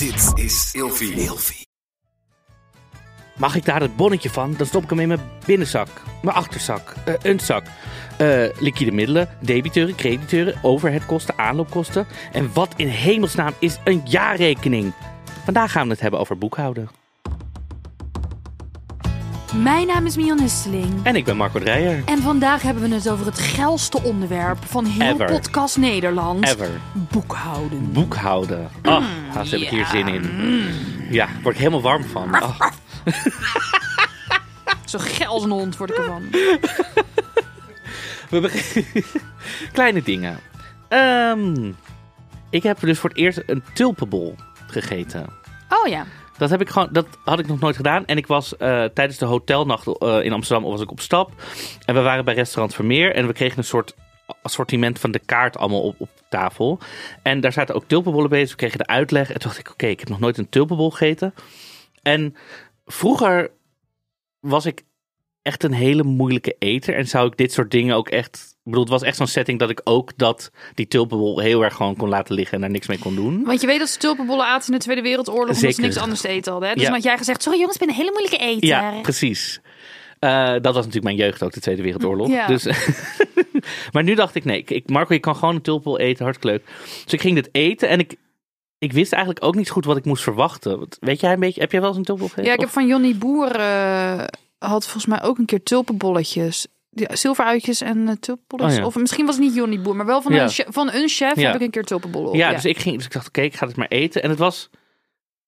Dit is Ilfie. Mag ik daar het bonnetje van? Dan stop ik hem in mijn binnenzak, mijn achterzak, eh, een zak. Eh, liquide middelen, debiteuren, crediteuren, overheadkosten, aanloopkosten. En wat in hemelsnaam is een jaarrekening? Vandaag gaan we het hebben over boekhouden. Mijn naam is Mion Husseling. En ik ben Marco Dreyer. En vandaag hebben we het over het geilste onderwerp van heel Ever. podcast Nederland. Ever. Boekhouden. Boekhouden. Ach, daar heb ik hier zin in. Ja, daar word ik helemaal warm van. Ach. Zo geil als een hond word ik ervan. We beginnen. Kleine dingen. Ehm, ik heb dus voor het eerst een tulpenbol gegeten. Oh ja. Dat, heb ik gewoon, dat had ik nog nooit gedaan. En ik was eh, tijdens de hotelnacht eh, in Amsterdam was ik op stap. En we waren bij restaurant Vermeer. En we kregen een soort assortiment van de kaart allemaal op, op tafel. En daar zaten ook tulpenbollen bij. Dus we kregen de uitleg. En toen dacht ik, oké, ik heb nog nooit een tulpenbol gegeten. En vroeger was ik echt een hele moeilijke eter. En zou ik dit soort dingen ook echt... Ik bedoel, het was echt zo'n setting dat ik ook dat die tulpenbol heel erg gewoon kon laten liggen en daar niks mee kon doen. Want je weet dat ze tulpenbollen aten in de Tweede Wereldoorlog omdat ze Zeker. niks anders te eten hadden. Hè? Dus Ja. had jij gezegd, sorry jongens, ik ben een hele moeilijke eter. Ja, precies. Eh, dat was natuurlijk mijn jeugd ook, de Tweede Wereldoorlog. Ja. Dus, maar nu dacht ik, nee, ik, Marco, je kan gewoon een tulpel eten, hartstikke leuk. Dus ik ging dit eten en ik, ik wist eigenlijk ook niet goed wat ik moest verwachten. Want Weet jij een beetje, heb jij wel eens een tulpel gegeten? Ja, ik heb van Johnny Boer eh, had volgens mij ook een keer tulpenbolletjes. Ja, zilveruitjes en uh. Oh ja. Of misschien was het niet Johnny Boer, maar wel van, Ja. een, chef, van een chef heb ik een keer tulpenbollen op. ja, dus ik ging, dus ik dacht, oké, ik ga het maar eten. En het was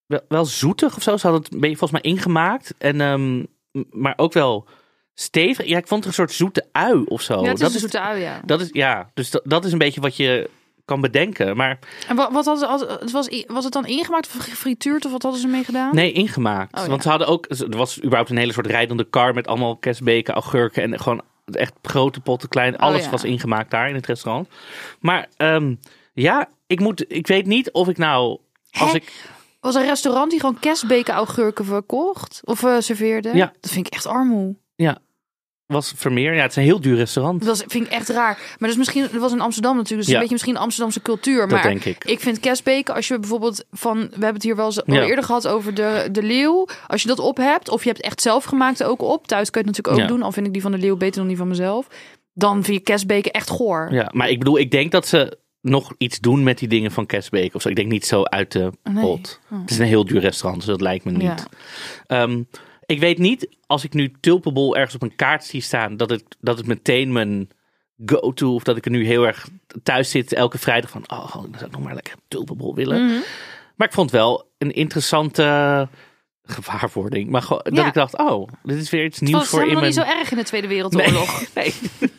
wel, wel zoetig of zo. Ze hadden het volgens mij ingemaakt. En, ehm, maar ook wel stevig. Ja, ik vond het een soort zoete ui of zo. Ja, het is dat een zoete ui, ja. Dat is, ja, dus dat, dat is een beetje wat je kan bedenken. Maar En wat, wat hadden ze, was, was het dan ingemaakt of gefrituurd of wat hadden ze mee gedaan? Nee, ingemaakt. Oh, ja. Want ze hadden ook, er was überhaupt een hele soort rijdende kar met allemaal kerstbeken, augurken en gewoon echt grote potten, klein. Alles Oh, ja. was ingemaakt daar in het restaurant. Maar ehm, ja, ik moet, ik weet niet of ik nou, als Hè? ik, was een restaurant die gewoon kerstbeken augurken verkocht of eh, serveerde? Ja. Dat vind ik echt armoe. Was Vermeer, ja, het is een heel duur restaurant. Dat was, vind ik echt raar. Maar dus misschien, dat was in Amsterdam natuurlijk, dus Ja. een beetje misschien Amsterdamse cultuur. Dat maar denk ik. Ik vind kerstbeken, als je bijvoorbeeld van, we hebben het hier wel eens al Ja. eerder gehad over de, de leeuw. Als je dat op hebt, of je hebt echt zelf gemaakt ook op. Thuis kun je het natuurlijk ook Ja. doen, al vind ik die van de leeuw beter dan die van mezelf. Dan vind je kerstbeken echt goor. Ja, maar ik bedoel, ik denk dat ze nog iets doen met die dingen van kerstbeken of zo. Ik denk niet zo uit de Nee. pot. Oh. Het is een heel duur restaurant, dus dat lijkt me niet. Ja. Ik weet niet, als ik nu tulpenbol ergens op een kaart zie staan, dat het, dat het meteen mijn go-to, of dat ik er nu heel erg thuis zit elke vrijdag van, oh, dan zou ik nog maar lekker tulpenbol willen. Mhm. Maar ik vond wel een interessante gewaarwording. Maar gewoon, dat Ja. ik dacht, oh, dit is weer iets Het nieuws was voor in helemaal mijn... niet zo erg in de Tweede Wereldoorlog. Nee, nee.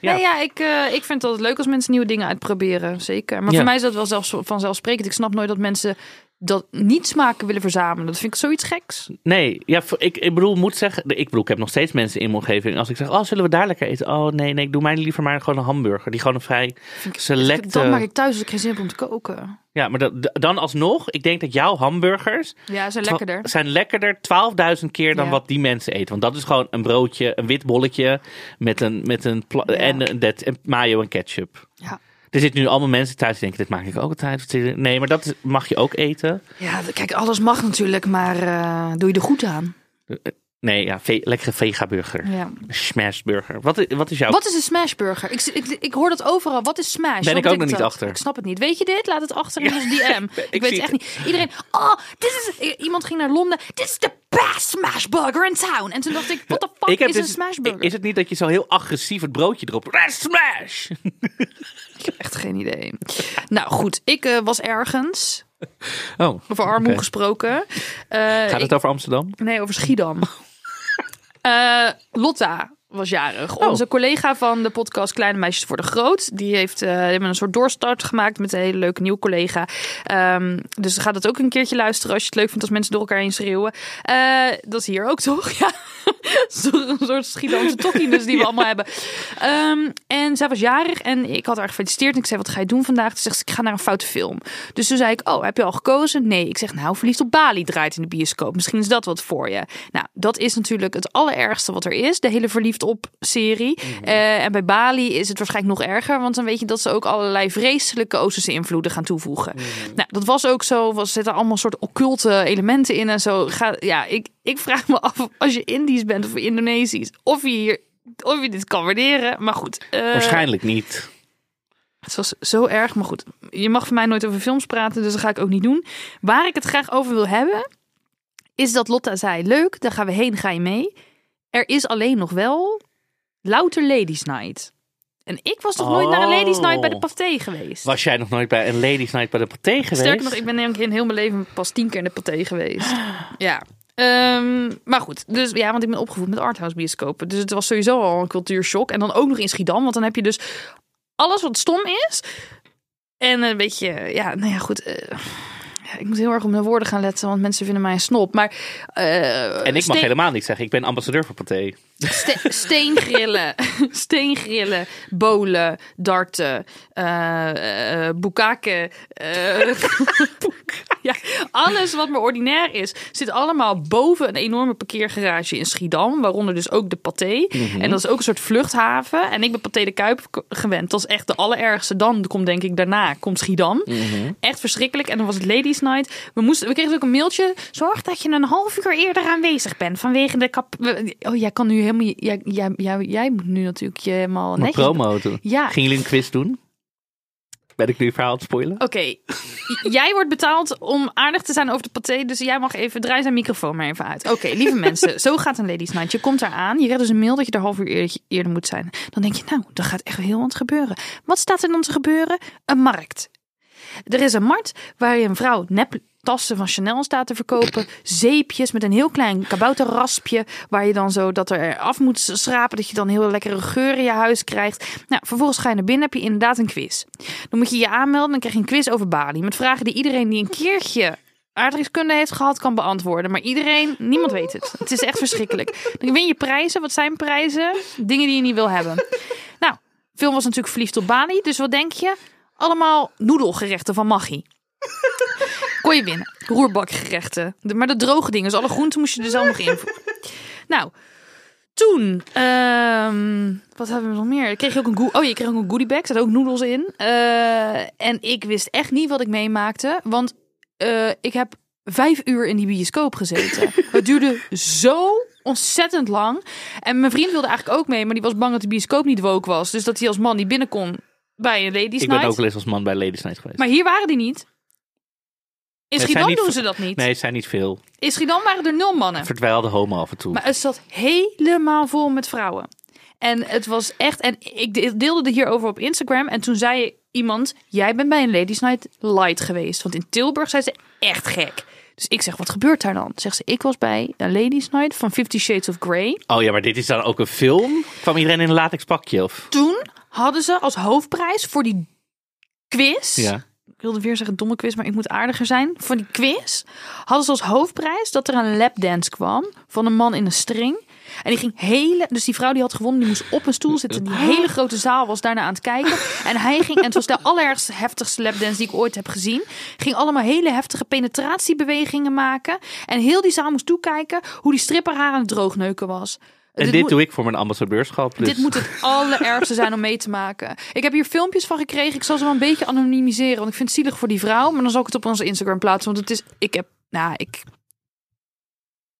Ja. Nee, ja, ik, eh, ik vind het altijd leuk als mensen nieuwe dingen uitproberen. Zeker. Maar Ja. voor mij is dat wel zelfs vanzelfsprekend. Ik snap nooit dat mensen dat niet smaken willen verzamelen. Dat vind ik zoiets geks. Nee, ja, ik, ik bedoel, moet zeggen, ik bedoel, ik heb nog steeds mensen in mijn omgeving. Als ik zeg, oh, zullen we daar lekker eten? Oh, nee, nee, ik doe mij liever maar gewoon een hamburger. Die gewoon een vrij selecte... Dat maak ik thuis als ik geen zin heb om te koken. Ja, maar dat, dan alsnog, ik denk dat jouw hamburgers Ja, zijn lekkerder. zijn lekkerder 12.000 keer dan Ja. wat die mensen eten. Want dat is gewoon een broodje, een wit bolletje met een, met een Ja. en, een- dat, en mayo en ketchup. Ja. Er zitten nu allemaal mensen thuis die denken, dit maak ik ook altijd. Nee, maar dat mag je ook eten. Ja, kijk, alles mag natuurlijk, maar eh, doe je er goed aan. Nee, ja, ve- lekkere vegaburger. Ja. Smashburger. Wat, is- wat is jouw... Wat is een smashburger? Ik, ik, ik hoor dat overal. Wat is smash? Ben Wat ik ook nog niet dat? achter. Ik snap het niet. Weet je dit? Laat het achter in ons DM. ik, ik weet het echt niet. Iedereen, oh, dit is... Iemand ging naar Londen. Dit is de best smashburger in town. En toen dacht ik, what the fuck is dus- een smashburger? Is het niet dat je zo heel agressief het broodje erop... Smash! Ik heb echt geen idee. nou goed, ik eh, was ergens. Oh, Over armoede Oké. gesproken. Eh, gaat ik- het over Amsterdam? Nee, over Schiedam. Eh, Lotta was jarig. Oh. Onze collega van de podcast Kleine Meisjes Worden Groot. Die heeft hebben een soort doorstart gemaakt met een hele leuke nieuwe collega. Ehm, dus ga dat ook een keertje luisteren als je het leuk vindt als mensen door elkaar heen schreeuwen. Eh, dat is hier ook toch? Ja. Een soort Schiedamse tokkie dus die we allemaal hebben. Ehm, en zij was jarig en ik had haar gefeliciteerd. En ik zei, wat ga je doen vandaag? Toen zegt ze, ik ga naar een foute film. Dus toen zei ik, oh, heb je al gekozen? Nee. Ik zeg, nou, Verliefd op Bali draait in de bioscoop. Misschien is dat wat voor je. Nou, dat is natuurlijk het allerergste wat er is. De hele Verliefd non-stop serie. Eh, en bij Bali is het waarschijnlijk nog erger, want dan weet je dat ze ook allerlei vreselijke Oosterse invloeden gaan toevoegen. Nou, dat was ook zo. Was zitten allemaal soort occulte elementen in en zo. Ga, ja, ik, ik vraag me af als je Indisch bent of Indonesisch, of je hier, of je dit kan waarderen. Maar goed, eh, Waarschijnlijk niet. het was zo erg, maar goed. Je mag van mij nooit over films praten, dus dat ga ik ook niet doen. Waar ik het graag over wil hebben, is dat Lotta zei: Leuk, daar gaan we heen, ga je mee. Er is alleen nog wel louter Ladies Night. En ik was nog nooit naar een Ladies Night bij de Oh. Pathé geweest. Was jij nog nooit bij een Ladies Night bij de paté geweest? Sterker nog, ik ben denk ik in heel mijn leven pas tien keer in de Pathé geweest. Ja. Ehm, maar goed, dus ja, want ik ben opgevoed met arthouse bioscopen. Dus het was sowieso al een cultuurshock. En dan ook nog in Schiedam, want dan heb je dus alles wat stom is. En een beetje, ja, nou ja, goed. eh, ik moet heel erg op mijn woorden gaan letten, want mensen vinden mij een snop. Maar eh, En ik mag steen- helemaal niks zeggen. Ik ben ambassadeur voor paté. Ste- steengrillen, steengrillen, bolen, darten, eh eh boekaken. ja, alles wat maar ordinair is, zit allemaal boven een enorme parkeergarage in Schiedam. Waaronder dus ook de Pathé. En dat is ook een soort vluchthaven. En ik ben Pathé de Kuip gewend. Dat is echt de allerergste. Dan komt denk ik daarna komt Schiedam. Echt verschrikkelijk. En dan was het Ladies Night. We, moesten, we kregen ook een mailtje. Zorg dat je een half uur eerder aanwezig bent. Vanwege de kap... Oh, jij kan nu helemaal... Jij, jij, jij, jij moet nu natuurlijk je helemaal netjes... promo doen. Ja. Gingen jullie een quiz doen? Ben ik nu verhaal aan het spoilen? Oké, jij wordt betaald om aardig te zijn over de paté. Dus jij mag even, draai zijn microfoon maar even uit. Oké, lieve mensen, zo gaat een ladies night. Je komt daar aan, je krijgt dus een mail dat je er half uur eerder, eerder moet zijn. Dan denk je, nou, er gaat echt heel wat gebeuren. Wat staat er dan te gebeuren? Een markt. Er is een markt waar je een vrouw nep tassen van Chanel staat te verkopen. Zeepjes met een heel klein kabouterraspje. Waar je dan zo dat er af moet schrapen. Dat je dan heel lekkere geur in je huis krijgt. Nou, vervolgens ga je naar binnen. Heb je inderdaad een quiz. Dan moet je je aanmelden. Dan krijg je een quiz over Bali. Met vragen die iedereen die een keertje aardrijkskunde heeft gehad kan beantwoorden. Maar iedereen, niemand weet het. Het is echt verschrikkelijk. Dan win je prijzen. Wat zijn prijzen? Dingen die je niet wil hebben. Nou, film was natuurlijk verliefd op Bali. Dus wat denk je? Allemaal noedelgerechten van Maggi. Kon je winnen. Roerbakgerechten. De- Maar de droge dingen, dus alle groenten moest je er zelf nog invoeren. Nou, toen, ehm, wat hebben we nog meer? Kreeg ook een, goe- oh, je kreeg ook een goodie bag, er zaten ook noedels in. Eh, en ik wist echt niet wat ik meemaakte, want eh, ik heb vijf uur in die bioscoop gezeten. Het duurde zo ontzettend lang. En mijn vriend wilde eigenlijk ook mee, maar die was bang dat de bioscoop niet woke was. Dus dat hij als man niet binnen kon bij een ladies Ik night. ben ook wel eens als man bij Ladies Night geweest. Maar hier waren die niet. In Schiedam niet doen ze dat niet. Nee, het zijn niet veel. In Schiedam waren er nul mannen. Verdwijlde homo af en toe. Maar het zat helemaal vol met vrouwen. En het was echt. En ik de- deelde het hierover op Instagram. En toen zei iemand: Jij bent bij een Ladies Night Light geweest. Want in Tilburg zijn ze echt gek. Dus ik zeg: Wat gebeurt daar dan? Zegt ze: Ik was bij een Ladies Night van Fifty Shades of Grey. Oh ja, maar dit is dan ook een film? Kwam iedereen in een latex pakje? Of? Toen hadden ze als hoofdprijs voor die quiz. Ja. Wilde weer zeggen domme quiz, maar ik moet aardiger zijn. Voor die quiz hadden ze als hoofdprijs dat er een lapdance kwam van een man in een string. En die ging hele, dus die vrouw die had gewonnen, die moest op een stoel zitten. Die hele grote zaal was daarna aan het kijken. En hij ging, en het was de allerergste, heftigste lapdance die ik ooit heb gezien. Ging allemaal hele heftige penetratiebewegingen maken. En heel die zaal moest toekijken hoe die stripper haar aan het droogneuken was. En Dit doe ik voor mijn ambassadeurschap. Dus. dit moet het allerergste zijn om mee te maken. Ik heb hier filmpjes van gekregen. Ik zal ze wel een beetje anonimiseren. Want ik vind het zielig voor die vrouw. Maar dan zal ik het op onze Instagram plaatsen. Want het is... Ik heb... Nou, ik...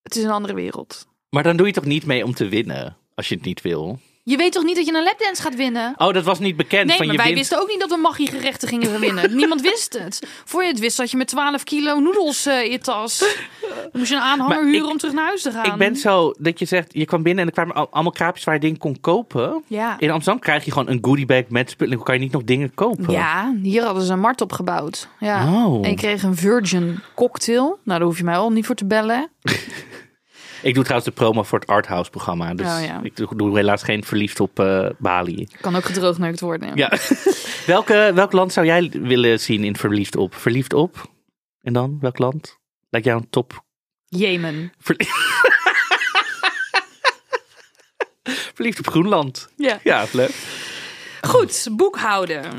Het is een andere wereld. Maar dan doe je toch niet mee om te winnen? Als je het niet wil. Je weet toch niet dat je een lapdance gaat winnen? Oh, dat was niet bekend. Nee, van maar je wij wint- wisten ook niet dat we magie-gerechten gingen winnen. Niemand wist het. Voor je het wist zat je met 12 kilo noedels eh, in je tas. Dan moest je een aanhanger Maar huren ik- om terug naar huis te gaan. Ik ben zo dat je zegt, je kwam binnen en er kwamen al- allemaal kraapjes waar je dingen kon kopen. Ja. In Amsterdam krijg je gewoon een goodiebag met spullen. Dan kan je niet nog dingen kopen. Ja, hier hadden ze een markt opgebouwd. Ja. Oh. En ik kreeg een virgin cocktail. Nou, daar hoef je mij al niet voor te bellen. Ik doe trouwens de promo voor het Arthouse programma. Dus Oh, ja. ik doe, helaas geen verliefd op eh, Bali. Kan ook gedroogdneukt worden. Ja. Ja. Welke, welk land zou jij willen zien in verliefd op? Verliefd op? En dan, welk land? Lijkt jou een top? Jemen. Verlie- verliefd op Groenland. Ja. Ja, leuk. Goed, boekhouden.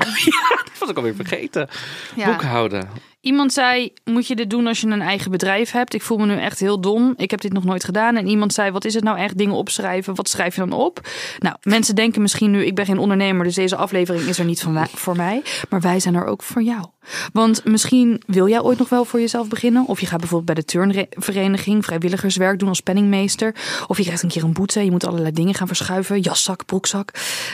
Dat was ik alweer vergeten. Ja. Boekhouden. Iemand zei, moet je dit doen als je een eigen bedrijf hebt? Ik voel me nu echt heel dom. Ik heb dit nog nooit gedaan. En iemand zei, wat is het nou echt? Dingen opschrijven. Wat schrijf je dan op? Nou, mensen denken misschien nu, ik ben geen ondernemer, dus deze aflevering is er niet voor mij. Maar wij zijn er ook voor jou. Want misschien wil jij ooit nog wel voor jezelf beginnen. Of je gaat bijvoorbeeld bij de turnvereniging vrijwilligerswerk doen als penningmeester. Of je krijgt een keer een boete. Je moet allerlei dingen gaan verschuiven. Jaszak, broekzak.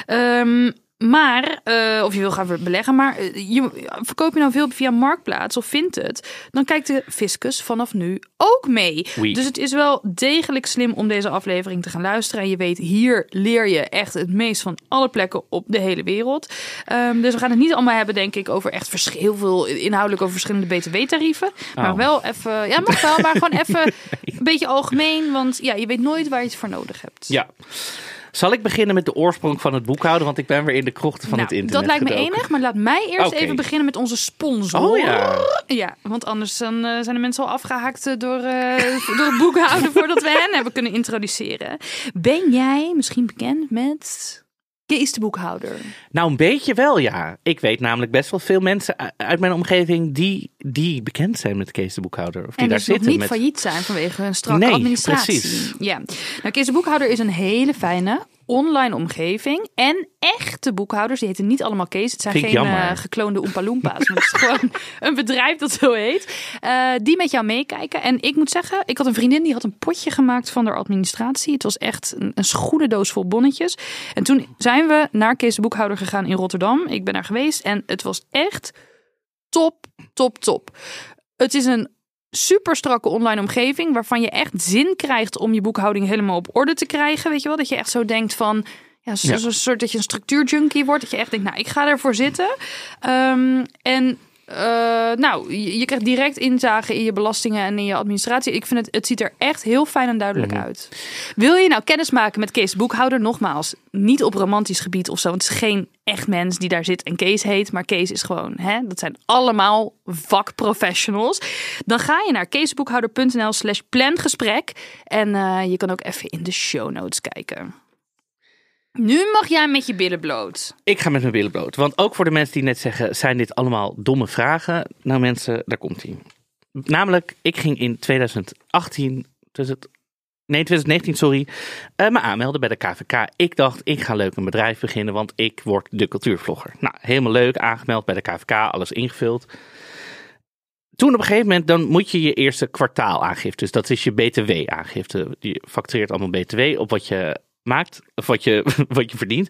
Ehm, maar, eh, of je wil gaan beleggen, maar eh, je, verkoop je nou veel via Marktplaats of vindt het, dan kijkt de fiscus vanaf nu ook mee. Dus het is wel degelijk slim om deze aflevering te gaan luisteren. En je weet, hier leer je echt het meest van alle plekken op de hele wereld. Ehm, dus we gaan het niet allemaal hebben, denk ik, over echt vers- heel veel inhoudelijk over verschillende BTW-tarieven. Maar Oh. wel even, ja, mag wel, maar gewoon even een beetje algemeen. Want ja, je weet nooit waar je het voor nodig hebt. Ja. Zal ik beginnen met de oorsprong van het boekhouden? Want ik ben weer in de krochten van Nou, het internet dat lijkt me enig, maar laat mij eerst even beginnen met onze sponsor. Oh ja. Ja, want anders dan, eh, zijn de mensen al afgehaakt eh, door, eh, door het boekhouden voordat we hen hebben kunnen introduceren. Ben jij misschien bekend met Kees de boekhouder? Nou, een beetje wel, ja. Ik weet namelijk best wel veel mensen uit mijn omgeving die, die bekend zijn met Kees de Boekhouder. Of die En daar dus zitten niet met... failliet zijn vanwege een strakke Nee, administratie. precies. Ja. Nou, Kees de boekhouder is een hele fijne online omgeving. En echte boekhouders, die heten niet allemaal Kees. Het zijn Vind geen eh, gekloonde Oompa Loompa's. maar het is gewoon een bedrijf dat zo heet. eh, die met jou meekijken. En ik moet zeggen, ik had een vriendin die had een potje gemaakt van haar administratie. Het was echt een, een goede doos vol bonnetjes. En toen zijn we naar Kees de boekhouder gegaan in Rotterdam. Ik ben daar geweest en het was echt top, top, top. Het is een super strakke online omgeving waarvan je echt zin krijgt om je boekhouding helemaal op orde te krijgen. Weet je wel? Dat je echt zo denkt van. Ja, zo- Ja. zo'n soort dat je een structuurjunkie wordt. Dat je echt denkt, nou, ik ga ervoor zitten. Ehm, en eh, nou, je, je krijgt direct inzage in je belastingen en in je administratie. Ik vind het, het ziet er echt heel fijn en duidelijk Mhm. uit. Wil je nou kennis maken met Kees de Boekhouder? Nogmaals, niet op romantisch gebied of zo. Want het is geen echt mens die daar zit en Kees heet. Maar Kees is gewoon, hè, dat zijn allemaal vakprofessionals. Dan ga je naar keesboekhouder.nl slash plangesprek. En eh, je kan ook even in de show notes kijken. Nu mag jij met je billen bloot. Ik ga met mijn billen bloot. Want ook voor de mensen die net zeggen, zijn dit allemaal domme vragen? Nou mensen, daar komt ie. Namelijk, ik ging in 2018, dus het, nee 2019 sorry, eh, me aanmelden bij de KVK. Ik dacht, ik ga leuk een bedrijf beginnen, want ik word de cultuurvlogger. Nou, helemaal leuk, aangemeld bij de KVK, alles ingevuld. Toen op een gegeven moment, dan moet je je eerste kwartaalaangifte. Dus dat is je BTW-aangifte. Je factureert allemaal BTW op wat je maakt, of wat je, wat je verdient.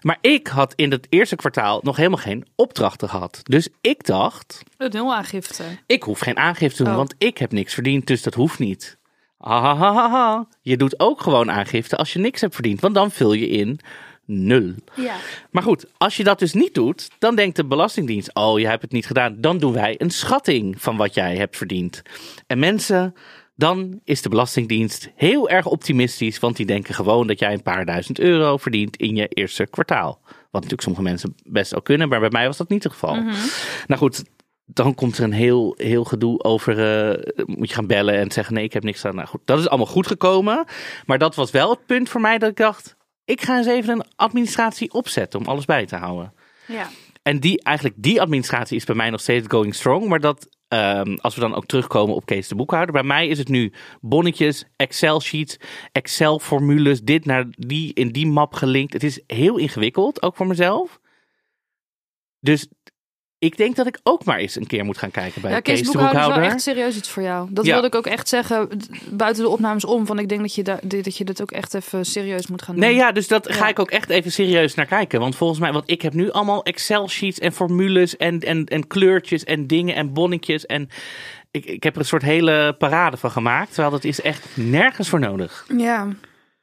Maar ik had in het eerste kwartaal nog helemaal geen opdrachten gehad. Dus ik dacht, Een nulaangifte. ik hoef geen aangifte te doen, Oh. want ik heb niks verdiend, dus dat hoeft niet. Hahaha. Je doet ook gewoon aangifte als je niks hebt verdiend, want dan vul je in nul. Ja. Maar goed, als je dat dus niet doet, dan denkt de Belastingdienst: Oh, je hebt het niet gedaan. Dan doen wij een schatting van wat jij hebt verdiend. En mensen, dan is de Belastingdienst heel erg optimistisch, want die denken gewoon dat jij een paar duizend euro verdient in je eerste kwartaal. Wat natuurlijk sommige mensen best wel kunnen, maar bij mij was dat niet het geval. Nou goed. Dan komt er een heel, heel gedoe over. eh, moet je gaan bellen en zeggen: Nee, ik heb niks gedaan. Nou goed, dat is allemaal goed gekomen. Maar dat was wel het punt voor mij dat ik dacht: ik ga eens even een administratie opzetten om alles bij te houden. ja. En die, eigenlijk die administratie is bij mij nog steeds going strong. Maar dat, ehm, als we dan ook terugkomen op Kees de Boekhouder. Bij mij is het nu bonnetjes, Excel sheets, Excel formules. Dit naar die, in die map gelinkt. Het is heel ingewikkeld, ook voor mezelf. Dus ik denk dat ik ook maar eens een keer moet gaan kijken bij Ja, Kees Kees de Boekhouder is wel echt serieus iets voor jou. Dat Ja. wilde ik ook echt zeggen buiten de opnames om. Van ik denk dat je, dat je dit ook echt even serieus moet gaan doen. Nee, ja, dus dat ga ik ook echt even serieus naar kijken. Want volgens mij, want ik heb nu allemaal Excel-sheets en formules en, en, en kleurtjes en dingen en bonnetjes. En ik, ik heb er een soort hele parade van gemaakt. Terwijl dat is echt nergens voor nodig. Ja.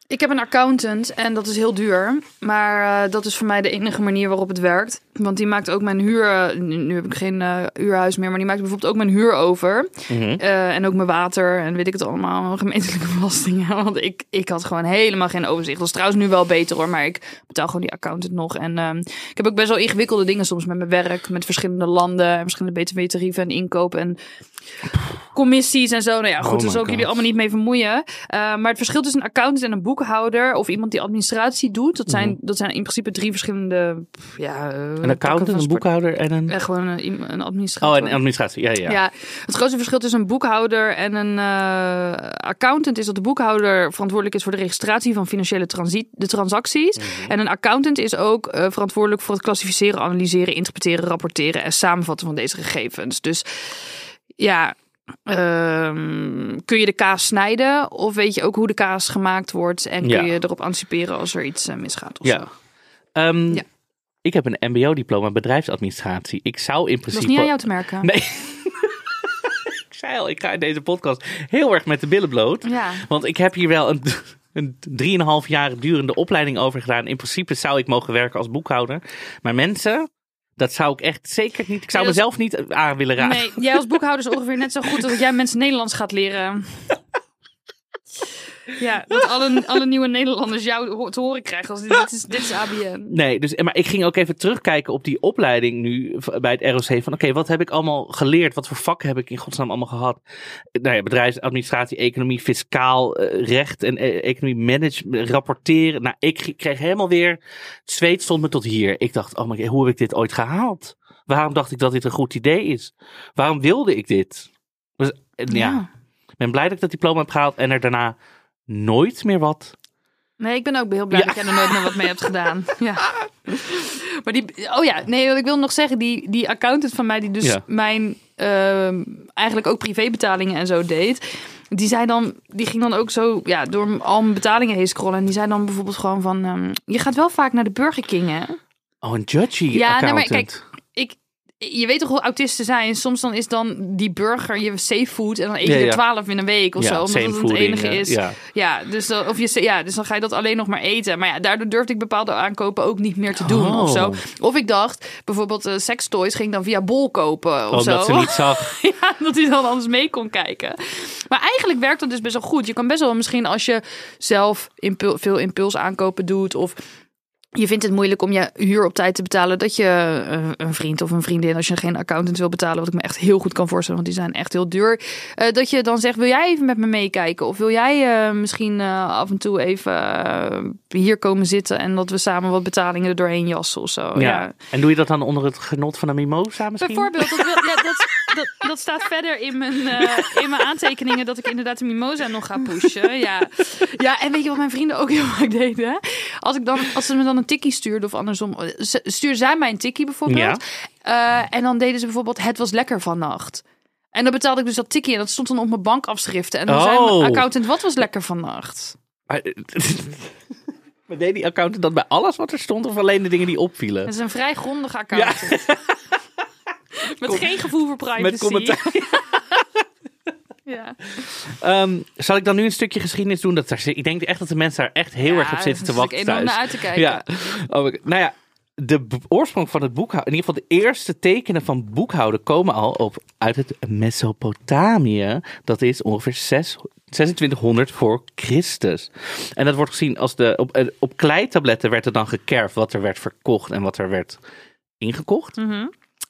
Ik heb een accountant en dat is heel duur. Maar eh, dat is voor mij de enige manier waarop het werkt. Want die maakt ook mijn huur. Nu, nu heb ik geen eh, huurhuis meer, maar die maakt bijvoorbeeld ook mijn huur over. Mhm. Eh, en ook mijn water en weet ik het allemaal. Gemeentelijke belastingen. Want ik, ik had gewoon helemaal geen overzicht. Dat is trouwens nu wel beter hoor. Maar ik betaal gewoon die accountant nog. En ehm, ik heb ook best wel ingewikkelde dingen soms met mijn werk. Met verschillende landen en verschillende btw-tarieven en inkoop. En commissies en zo. Nou ja, goed, Oh daar my zal ik jullie allemaal niet mee vermoeien. Eh, maar het verschil tussen een accountant en een boekhouder of iemand die administratie doet, dat zijn, dat zijn in principe drie verschillende. Ja, eh, Mhm. Een accountant, een boekhouder en een... Eh, gewoon een, een administrator. Oh, en administratie. Ja, ja. Ja. het grootste verschil tussen een boekhouder en een eh, accountant is dat de boekhouder verantwoordelijk is voor de registratie van financiële transi- de transacties. Mhm. En een accountant is ook verantwoordelijk voor het klassificeren, analyseren, interpreteren, rapporteren en samenvatten van deze gegevens. Dus ja. ehm, kun je de kaas snijden of weet je ook hoe de kaas gemaakt wordt en Ja. kun je erop anticiperen als er iets eh, misgaat of zo. Ja. Ehm, Ja. Ik heb een mbo-diploma bedrijfsadministratie. Ik zou in Dat principe... is niet aan jou te merken. Nee. ik zei al, ik ga in deze podcast heel erg met de billen bloot. Ja. Want ik heb hier wel een, een drieënhalf jaar durende opleiding over gedaan. In principe zou ik mogen werken als boekhouder. Maar mensen, dat zou ik echt zeker niet... Ik zou Nee, mezelf niet aan willen raken. Nee, jij als boekhouder is ongeveer net zo goed als dat jij mensen Nederlands gaat leren. Ja, dat alle, alle nieuwe Nederlanders jou te horen krijgen als dit is, dit is ABN. Nee, dus, maar ik ging ook even terugkijken op die opleiding nu bij het ROC. Van oké, wat heb ik allemaal geleerd? Wat voor vakken heb ik in godsnaam allemaal gehad? Nou ja, bedrijfsadministratie, economie, fiscaal, eh, recht en eh, economie, management, rapporteren. Nou, ik kreeg helemaal weer, het zweet stond me tot hier. Ik dacht, oh my god, hoe heb ik dit ooit gehaald? Waarom dacht ik dat dit een goed idee is? Waarom wilde ik dit? Dus, eh, ja. ik ben blij dat ik dat diploma heb gehaald en er daarna nooit meer wat. Nee, ik ben ook heel blij Ja. dat jij er nooit meer wat mee hebt gedaan. Ja. Maar die, oh ja, nee, wat ik wil nog zeggen, die, die accountant van mij die dus Ja. mijn ehm, eigenlijk ook privébetalingen en zo deed. Die zei dan, die ging dan ook zo ja, door al mijn betalingen heen scrollen. En die zei dan bijvoorbeeld gewoon van, ehm, je gaat wel vaak naar de Burger King, hè? Oh, een judgy Ja, nee, maar accountant. Je weet toch hoe autisten zijn? Soms dan is dan die burger je safe food en dan eet je Ja, er ja. twaalf in een week of Ja, zo. Omdat same het enige is. ja. Dus dan, of je, ja, dus dan ga je dat alleen nog maar eten. Maar ja, daardoor durfde ik bepaalde aankopen ook niet meer te doen Oh. of zo. Of ik dacht, bijvoorbeeld eh sextoys ging ik dan via Bol kopen of Omdat zo. ze niet zag. Ja, dat hij dan anders mee kon kijken. Maar eigenlijk werkt dat dus best wel goed. Je kan best wel misschien als je zelf impul veel impuls aankopen doet of je vindt het moeilijk om je huur op tijd te betalen, dat je eh, een vriend of een vriendin, als je geen accountant wil betalen, wat ik me echt heel goed kan voorstellen, want die zijn echt heel duur, eh, dat je dan zegt, wil jij even met me meekijken? Of wil jij eh, misschien eh, af en toe even hier komen zitten en dat we samen wat betalingen er doorheen jassen of zo? Ja. ja. En doe je dat dan onder het genot van een mimosa misschien? Bijvoorbeeld, dat, wil- ja, dat, dat, dat staat verder in mijn, eh, in mijn aantekeningen dat ik inderdaad de mimosa nog ga pushen. Ja. ja, en weet je wat mijn vrienden ook heel vaak deden? Als, ik dan, als ze me dan een tikkie stuurden of andersom, ze- stuurden zij mij een tikkie bijvoorbeeld. Eh, en dan deden ze bijvoorbeeld, het was lekker vannacht. En dan betaalde ik dus dat tikkie en dat stond dan op mijn bankafschriften. En dan zei Oh. mijn accountant, wat was lekker vannacht? Maar, maar deed die accountant dat bij alles wat er stond of alleen de dingen die opvielen? Dat is een vrij grondige accountant. Met geen gevoel voor privacy. Met commentaar. Ja. Ehm, zal ik dan nu een stukje geschiedenis doen? Dat daar, ik denk echt dat de mensen daar echt heel Ja, erg op zitten te daar wachten thuis. naar uit te kijken. Ja. Oh, nou ja, de oorsprong van het boekhouden, in ieder geval de eerste tekenen van boekhouden komen al op, uit het Mesopotamië. Dat is ongeveer 6, 2600 voor Christus. En dat wordt gezien als de, op, eh, op kleitabletten werd er dan gekerfd wat er werd verkocht en wat er werd ingekocht. Mhm.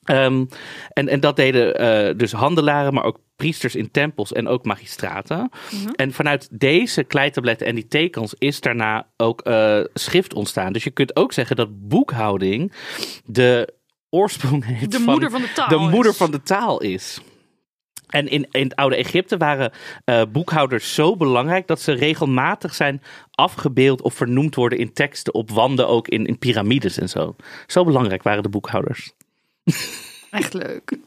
Ehm, en, en dat deden eh, dus handelaren, maar ook priesters in tempels en ook magistraten. En vanuit deze kleitabletten en die tekens is daarna ook eh, schrift ontstaan. Dus je kunt ook zeggen dat boekhouding de oorsprong heeft De van moeder van de taal. de is. moeder van de taal is. En in, in het oude Egypte waren eh, boekhouders zo belangrijk dat ze regelmatig zijn afgebeeld of vernoemd worden in teksten op wanden, ook in, in piramides en zo. Zo belangrijk waren de boekhouders. Echt leuk.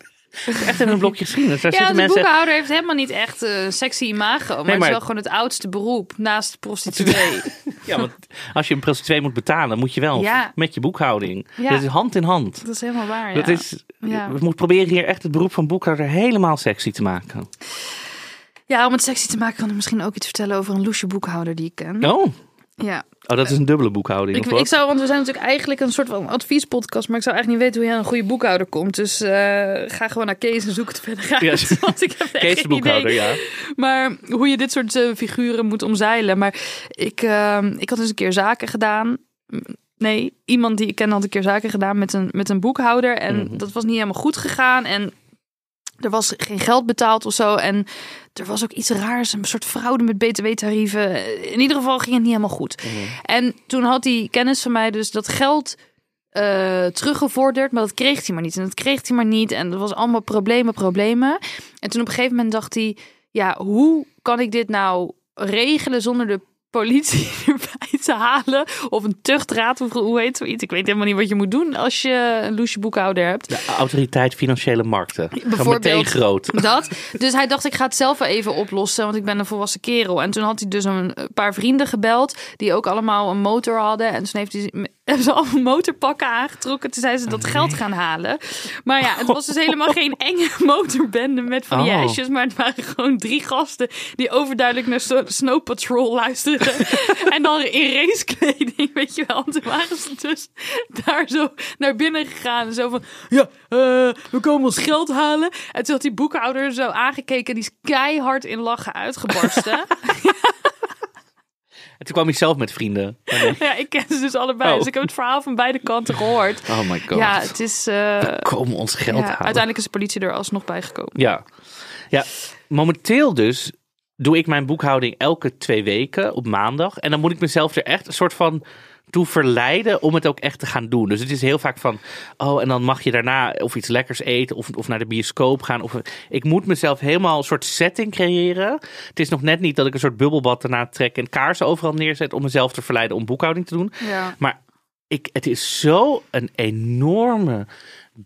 Echt in een blokje geschiedenis. Daar Ja, de mensen. boekhouder heeft helemaal niet echt eh, sexy imago. Maar, maar- het is wel gewoon het oudste beroep naast prostituee. Ja, want als je een prostituee moet betalen, moet je wel Ja. met je boekhouding. Ja. Dat is hand in hand. dat is helemaal waar, Dat ja. is, Ja. We moeten proberen hier echt het beroep van boekhouder helemaal sexy te maken. Ja, om het sexy te maken kan ik misschien ook iets vertellen over een loesje boekhouder die ik ken. Oh, Ja. Oh dat is een dubbele boekhouding. Ik, ik zou, want we zijn natuurlijk eigenlijk een soort van adviespodcast, maar ik zou eigenlijk niet weten hoe je aan een goede boekhouder komt. Dus eh, ga gewoon naar Kees en zoek het verder uit. Ja. want ik heb Kees de boekhouder, idee. ja. Maar hoe je dit soort eh, figuren moet omzeilen. Maar ik, ehm, ik had eens een keer zaken gedaan. Nee, iemand die ik ken had een keer zaken gedaan met een, met een boekhouder. En Mhm. dat was niet helemaal goed gegaan. En Er was geen geld betaald of zo. En er was ook iets raars, een soort fraude met btw-tarieven. In ieder geval ging het niet helemaal goed. En toen had die kennis van mij dus dat geld eh, teruggevorderd, maar dat kreeg hij maar niet. En dat kreeg hij maar niet. En er was allemaal problemen, problemen. En toen op een gegeven moment dacht hij, ja, hoe kan ik dit nou regelen zonder de politie erbij te halen? Of een tuchtraad, of hoe heet zoiets? Ik weet helemaal niet wat je moet doen als je een loesje boekhouder hebt. De autoriteit financiële markten. Bijvoorbeeld. meteen groot. Dat. Dus hij dacht, ik ga het zelf wel even oplossen, want ik ben een volwassen kerel. En toen had hij dus een paar vrienden gebeld, die ook allemaal een motor hadden. En toen heeft hij, hebben ze allemaal motorpakken aangetrokken. Toen zijn ze dat geld gaan halen. Maar ja, het was dus helemaal geen enge motorbende met van die Oh. Maar het waren gewoon drie gasten die overduidelijk naar Snow- Patrol luisterden. en dan in racekleding, weet je wel. En Toen waren ze dus daar zo naar binnen gegaan. En zo van, ja, eh, we komen ons geld halen. En toen had die boekhouder zo aangekeken. En die is keihard in lachen uitgebarsten. En toen kwam hij zelf met vrienden. ja, ik ken ze dus allebei. Oh. Dus ik heb het verhaal van beide kanten gehoord. Oh my god. Ja, het is... eh, Komen ons geld ja, halen. uiteindelijk is de politie er alsnog bij gekomen. Ja. ja, momenteel dus doe ik mijn boekhouding elke twee weken op maandag. En dan moet ik mezelf er echt een soort van toe verleiden om het ook echt te gaan doen. Dus het is heel vaak van, oh, en dan mag je daarna of iets lekkers eten of, of naar de bioscoop gaan. Of, ik moet mezelf helemaal een soort setting creëren. Het is nog net niet dat ik een soort bubbelbad erna trek en kaarsen overal neerzet om mezelf te verleiden om boekhouding te doen. Ja. Maar ik, het is zo een enorme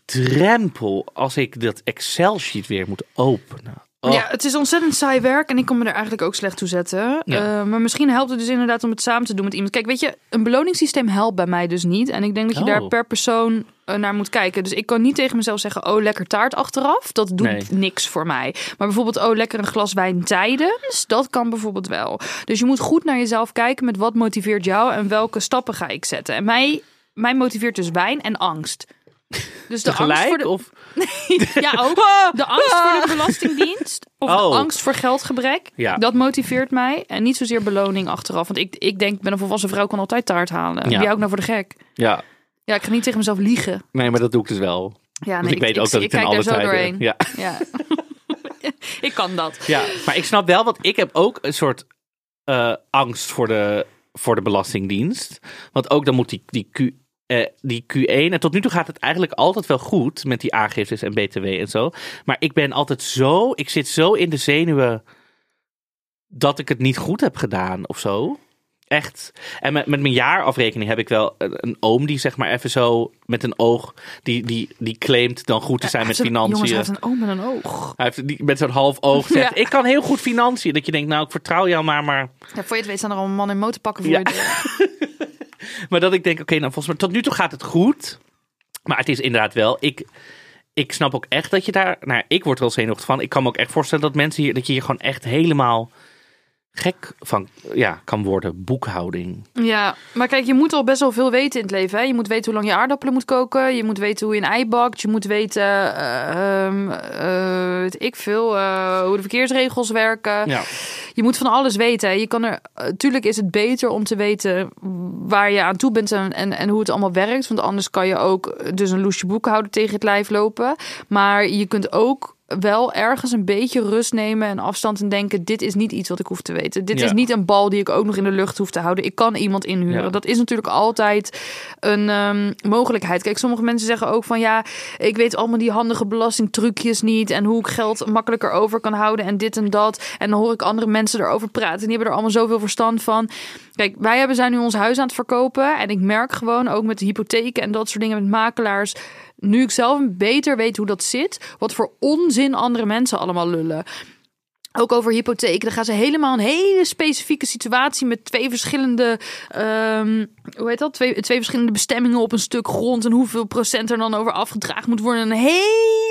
drempel als ik dat Excel-sheet weer moet openen. Oh. Ja, het is ontzettend saai werk en ik kon me er eigenlijk ook slecht toe zetten. Ja. Eh, maar misschien helpt het dus inderdaad om het samen te doen met iemand. Kijk, weet je, een beloningssysteem helpt bij mij dus niet. En ik denk dat je Oh. daar per persoon eh, naar moet kijken. Dus ik kan niet tegen mezelf zeggen, oh, lekker taart achteraf. Dat doet Nee. niks voor mij. Maar bijvoorbeeld, oh, lekker een glas wijn tijdens. Dat kan bijvoorbeeld wel. Dus je moet goed naar jezelf kijken met wat motiveert jou en welke stappen ga ik zetten. En mij, mij motiveert dus wijn en angst. Dus de angst voor de, Of, ja, ook. De angst voor de Belastingdienst. Of Oh. de angst voor geldgebrek. Ja. Dat motiveert mij. En niet zozeer beloning achteraf. Want ik, ik denk, ik ben een volwassen vrouw, kan altijd taart halen. Ja. Wie hou ik nou voor de gek? ja, Ja, ik ga niet tegen mezelf liegen. nee, maar dat doe ik dus wel. Ja, Want nee, ik weet ook dat ik, kijk alle tijden... doorheen. Ja. Ja. ik kan dat. ja, maar ik snap wel, want ik heb ook een soort eh, angst voor de, voor de Belastingdienst. Want ook dan moet die, die, Q, eh, die Q1... En tot nu toe gaat het eigenlijk altijd wel goed met die aangiftes en BTW en zo. Maar ik ben altijd zo... Ik zit zo in de zenuwen dat ik het niet goed heb gedaan of zo. Echt. En met, met mijn jaarafrekening heb ik wel een, een oom die zeg maar even zo met een oog... Die, die, die claimt dan goed te zijn met financiën. Jongens, hij heeft een oom met een oog. Hij heeft die met zo'n half oog zegt, Ja. ik kan heel goed financiën. Dat je denkt, nou, ik vertrouw jou maar. Maar, Ja, voor je het weet staan er al een man in motorpakken voor Ja. je. maar dat ik denk, oké, nou, volgens mij, tot nu toe gaat het goed. Maar het is inderdaad wel, ik, ik snap ook echt dat je daar, nou, ik word er wel zenuwachtig van. Ik kan me ook echt voorstellen dat mensen hier, dat je hier gewoon echt helemaal gek van ja, kan worden. Boekhouding. Ja, maar kijk, je moet al best wel veel weten in het leven. Hè? Je moet weten hoe lang je aardappelen moet koken. Je moet weten hoe je een ei bakt. Je moet weten, eh, ehm, eh, weet ik veel, eh, hoe de verkeersregels werken. Ja. Je moet van alles weten. hè. Je kan er, tuurlijk is het beter om te weten waar je aan toe bent en, en, en hoe het allemaal werkt. Want anders kan je ook dus een loesje boekhouden tegen het lijf lopen. Maar je kunt ook wel ergens een beetje rust nemen en afstand en denken: dit is niet iets wat ik hoef te weten. Dit Ja. is niet een bal die ik ook nog in de lucht hoef te houden. Ik kan iemand inhuren. Ja. Dat is natuurlijk altijd een ehm, mogelijkheid. Kijk, sommige mensen zeggen ook van ja, ik weet allemaal die handige belastingtrucjes niet en hoe ik geld makkelijker over kan houden en dit en dat. En dan hoor ik andere mensen erover praten. Die hebben er allemaal zoveel verstand van. Kijk, wij hebben, zijn nu ons huis aan het verkopen. En ik merk gewoon ook met de hypotheken en dat soort dingen met makelaars. Nu ik zelf beter weet hoe dat zit, wat voor onzin andere mensen allemaal lullen. Ook over hypotheek. Dan gaan ze helemaal een hele specifieke situatie met twee verschillende, ehm, hoe heet dat? Twee, twee verschillende bestemmingen op een stuk grond en hoeveel procent er dan over afgedragen moet worden. Een hele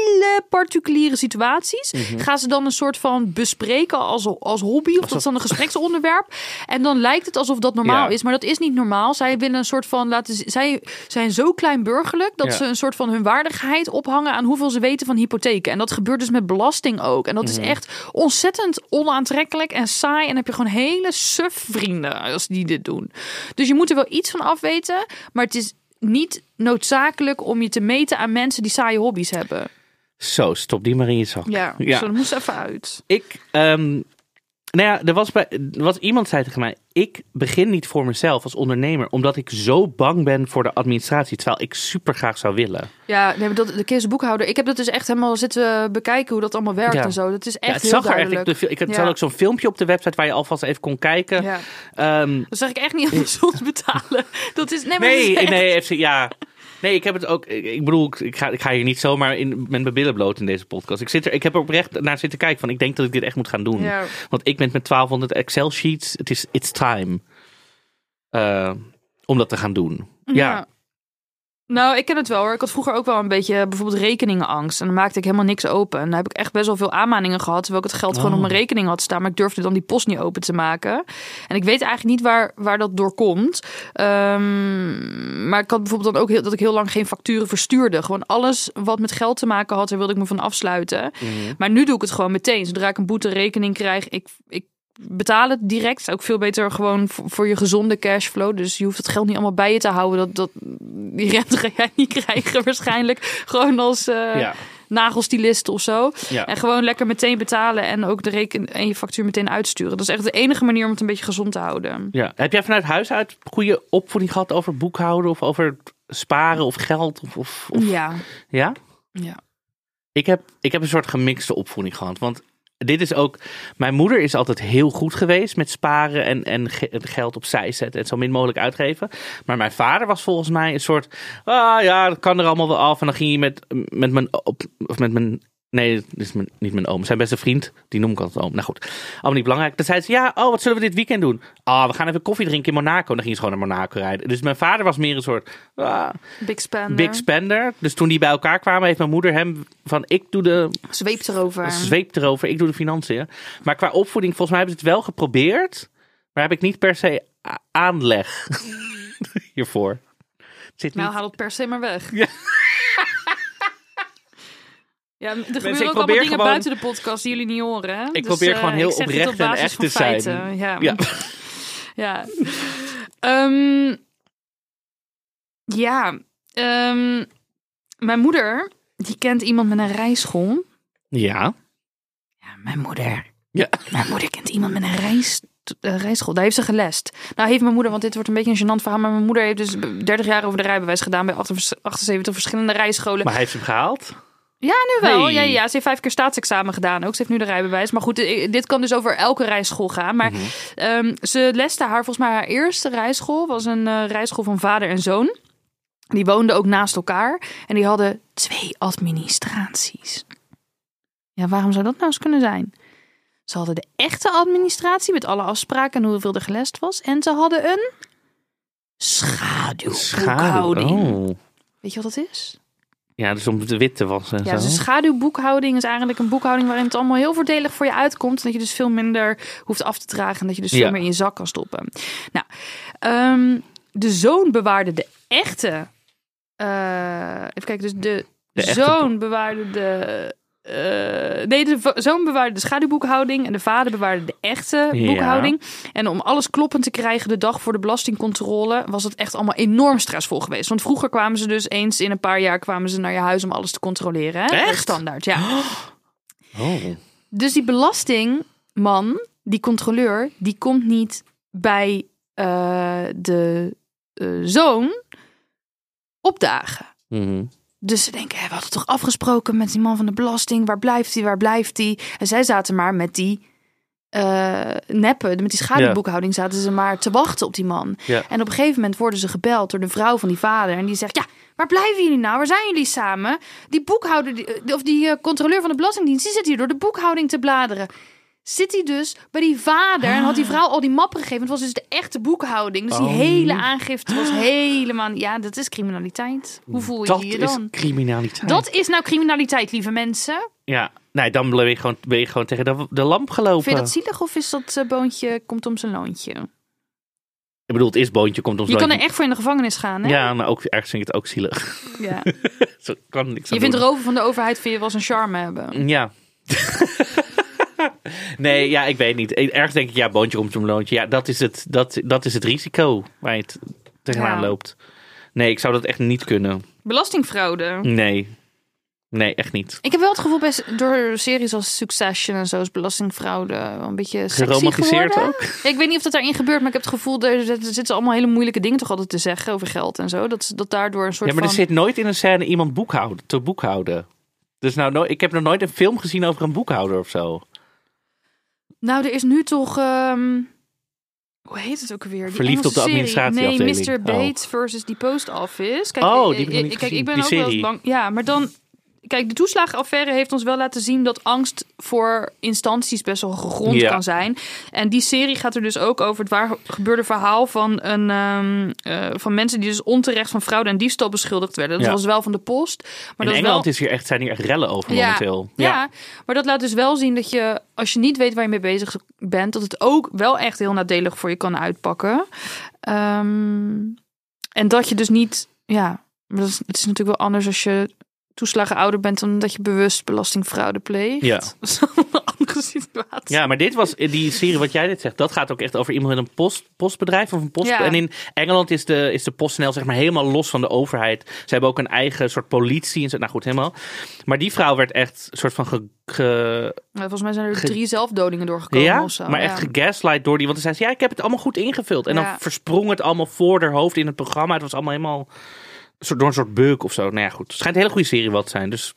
particuliere situaties. Gaan ze dan een soort van bespreken als, als hobby of dat is dan een gespreksonderwerp. En dan lijkt het alsof dat normaal Ja. is, maar dat is niet normaal. Zij willen een soort van laten, zij zijn zo kleinburgerlijk dat Ja. ze een soort van hun waardigheid ophangen aan hoeveel ze weten van hypotheken. En dat gebeurt dus met belasting ook. En dat is echt ontzettend onaantrekkelijk en saai. En dan heb je gewoon hele suf vrienden als die dit doen. Dus je moet er wel iets van afweten, maar het is niet noodzakelijk om je te meten aan mensen die saaie hobby's hebben. Zo, stop die maar in je zak. Ja, Ja. zo dat moest even uit. Ik, ehm, nou ja, er was, bij, was iemand zei tegen mij, ik begin niet voor mezelf als ondernemer, omdat ik zo bang ben voor de administratie, terwijl ik super graag zou willen. Ja, nee, maar dat, de boekhouder. Ik heb dat dus echt helemaal zitten bekijken hoe dat allemaal werkt Ja. en zo. Dat is echt ja, het heel zag er echt. Ik, ik had Ja. ook zo'n filmpje op de website waar je alvast even kon kijken. Ja. Ehm, Dat zeg ik echt niet aan soms betalen. Dat is, nee, maar nee, is echt- nee, FC, ja. Nee, ik heb het ook. Ik, bedoel, ik- ga, ik ga hier niet zomaar in, met mijn billen bloot in deze podcast. Ik, zit er, ik heb er oprecht naar zitten kijken van. Ik denk dat ik dit echt moet gaan doen. Ja. Want ik ben met 1200 Excel sheets. Het is it's time. eh, om dat te gaan doen. Ja. Nou, ik ken het wel hoor. Ik had vroeger ook wel een beetje bijvoorbeeld rekeningenangst. En dan maakte ik helemaal niks open. En dan heb ik echt best wel veel aanmaningen gehad. Terwijl ik het geld gewoon Oh. op mijn rekening had staan. Maar ik durfde dan die post niet open te maken. En ik weet eigenlijk niet waar, waar dat door komt. Ehm, maar ik had bijvoorbeeld dan ook heel, dat ik heel lang geen facturen verstuurde. Gewoon alles wat met geld te maken had, daar wilde ik me van afsluiten. Mhm. Maar nu doe ik het gewoon meteen. Zodra ik een boete rekening krijg, ik, ik betaal het direct. Is ook veel beter gewoon voor, voor je gezonde cashflow. Dus je hoeft het geld niet allemaal bij je te houden. Dat, dat, die rente ga jij niet krijgen waarschijnlijk. Gewoon als eh Ja. nagelstylist of zo. Ja. En gewoon lekker meteen betalen en ook de reken en je factuur meteen uitsturen. Dat is echt de enige manier om het een beetje gezond te houden. ja. Heb jij vanuit huis uit goede opvoeding gehad over boekhouden of over sparen of geld? Of, of, of- Ja. ja? ja. Ik heb, ik heb een soort gemixte opvoeding gehad. Want dit is ook. Mijn moeder is altijd heel goed geweest met sparen en, en ge- geld opzij zetten en zo min mogelijk uitgeven. Maar mijn vader was volgens mij een soort. Ah ja, dat kan er allemaal wel af. En dan ging hij met, met mijn. Op, of met mijn Nee, dit is mijn, niet mijn oom. Zijn beste vriend. Die noem ik altijd oom. Nou goed. Allemaal niet belangrijk. Dan zei ze, ja, oh, wat zullen we dit weekend doen? Ah, we gaan even koffie drinken in Monaco. En dan ging ze gewoon naar Monaco rijden. Dus mijn vader was meer een soort ah, Big spender. big spender. Dus toen die bij elkaar kwamen, heeft mijn moeder hem van, ik doe de Zweep erover. zweep erover, ik doe de financiën. Maar qua opvoeding, volgens mij hebben ze het wel geprobeerd. Maar heb ik niet per se aanleg hiervoor. Zit niet... Nou, haal het per se maar weg. Ja. Ja, er gebeuren ook allemaal dingen gewoon- buiten de podcast die jullie niet horen. Hè? Ik Dus, probeer eh, gewoon heel oprecht op en echt te zijn. feiten. Ja. Ja. ja. Ehm, ja. Ehm, mijn moeder, die kent iemand met een rijschool. Ja. Ja, mijn moeder. Ja. Mijn moeder kent iemand met een reis, eh, rijschool. Daar heeft ze gelest. Nou heeft mijn moeder, want dit wordt een beetje een gênant verhaal. Maar mijn moeder heeft dus 30 jaar over de rijbewijs gedaan bij 78 verschillende rijscholen. Maar hij heeft hem gehaald? Ja, nu wel. Hey. Ja, ja, ze heeft vijf keer staatsexamen gedaan ook. Ze heeft nu de rijbewijs. Maar goed, dit kan dus over elke rijschool gaan. Maar Mhm. ehm, ze leste haar, volgens mij haar eerste rijschool was een eh, rijschool van vader en zoon. Die woonden ook naast elkaar. En die hadden twee administraties. Ja, waarom zou dat nou eens kunnen zijn? Ze hadden de echte administratie met alle afspraken en hoeveel er gelest was. En ze hadden een schaduwboekhouding. Oh. Weet je wat dat is? Ja, dus om de wit te wassen en Ja, zo. dus schaduwboekhouding is eigenlijk een boekhouding waarin het allemaal heel voordelig voor je uitkomt. En dat je dus veel minder hoeft af te dragen en dat je dus veel meer in je zak kan stoppen. Nou, ehm, de zoon bewaarde de echte. eh, even kijken, dus de, De echte zoon bewaarde de. Eh, nee, de zoon bewaarde de schaduwboekhouding en de vader bewaarde de echte Ja. boekhouding. En om alles kloppend te krijgen de dag voor de belastingcontrole was het echt allemaal enorm stressvol geweest. Want vroeger kwamen ze dus eens in een paar jaar kwamen ze naar je huis om alles te controleren. Hè? Echt? Standaard, ja. Oh. Dus die belastingman, die controleur, die komt niet bij eh, de eh, zoon opdagen. Mhm. Dus ze denken, we hadden toch afgesproken met die man van de belasting. Waar blijft hij, waar blijft hij? En zij zaten maar met die eh neppen, met die schaduwboekhouding zaten ze maar te wachten op die man. Ja. En op een gegeven moment worden ze gebeld door de vrouw van die vader. En die zegt, ja, waar blijven jullie nou? Waar zijn jullie samen? Die boekhouder, die, of die eh, controleur van de Belastingdienst, die zit hier door de boekhouding te bladeren. Zit hij dus bij die vader en had die vrouw al die mappen gegeven. Het was dus de echte boekhouding. Dus die Oh. hele aangifte was helemaal... Ja, dat is criminaliteit. Hoe voel je Dat je is dan? criminaliteit. Dat is nou criminaliteit, lieve mensen. Ja, nee, dan ben je gewoon, ben je gewoon tegen de, de lamp gelopen. Vind je dat zielig of is dat eh, boontje komt om zijn loontje? Ik bedoel, het is boontje, komt ons Je kan er echt voor in de gevangenis gaan, hè? Ja, maar ook ergens vind ik het ook zielig. Ja. Zo kan niks Je aan vindt doen. roven van de overheid vind je wel eens een charme hebben. Ja. nee, ja, ik weet niet. Ergens denk ik, ja, boontje komt om loontje. Ja, dat is het, dat, dat is het risico waar je het tegenaan Ja. loopt. Nee, ik zou dat echt niet kunnen. Belastingfraude. Nee. Nee, echt niet. Ik heb wel het gevoel bij door series als Succession en zo is belastingfraude een beetje sexy geworden. ook. Ik weet niet of dat daarin gebeurt, maar ik heb het gevoel er, er zitten allemaal hele moeilijke dingen toch altijd te zeggen over geld en zo. Dat dat daardoor een soort Ja, maar er zit nooit in een scène iemand boekhouden, te boekhouden. Dus nou, no- ik heb nog nooit een film gezien over een boekhouder of zo. Nou, er is nu toch ehm, hoe heet het ook weer? Die Verliefd op de serie. administratieafdeling. Nee, Mr. Oh. Bates versus die post office. Kijk, Oh, die ik- heb ik niet ik- kijk, ik ben Die ook wel eens serie. bang. Ja, maar dan Kijk, de toeslagenaffaire heeft ons wel laten zien dat angst voor instanties best wel gegrond Ja. kan zijn. En die serie gaat er dus ook over het waar gebeurde verhaal van, een, ehm, eh, van mensen die dus onterecht van fraude en diefstal beschuldigd werden. Dat Ja. was wel van de post. Maar In dat is Engeland wel... is hier echt, zijn hier echt rellen over Ja, momenteel. Ja. maar dat laat dus wel zien dat je, als je niet weet waar je mee bezig bent, dat het ook wel echt heel nadelig voor je kan uitpakken. Ehm, en dat je dus niet, ja, maar dat is, het is natuurlijk wel anders als je toeslagenouder bent dan dat je bewust belastingfraude pleegt. Ja. Dat is wel een andere situatie. Ja, maar dit was die serie wat jij dit zegt. Dat gaat ook echt over iemand in een post, postbedrijf of een post. Ja. En in Engeland is de, is de PostNL zeg maar helemaal los van de overheid. Ze hebben ook een eigen soort politie en zo. Nou goed, helemaal. Maar die vrouw werd echt een soort van ge, Volgens mij zijn er Ge- drie zelfdodingen doorgekomen ja, of zo. maar echt gegaslight door die. Want dan zei ze, ja, ik heb het allemaal goed ingevuld. En dan versprong het allemaal voor haar hoofd in het programma. Het was allemaal helemaal soort, door een soort beuk of zo. Nou ja, goed. Het schijnt een hele goede serie wat te zijn. Dus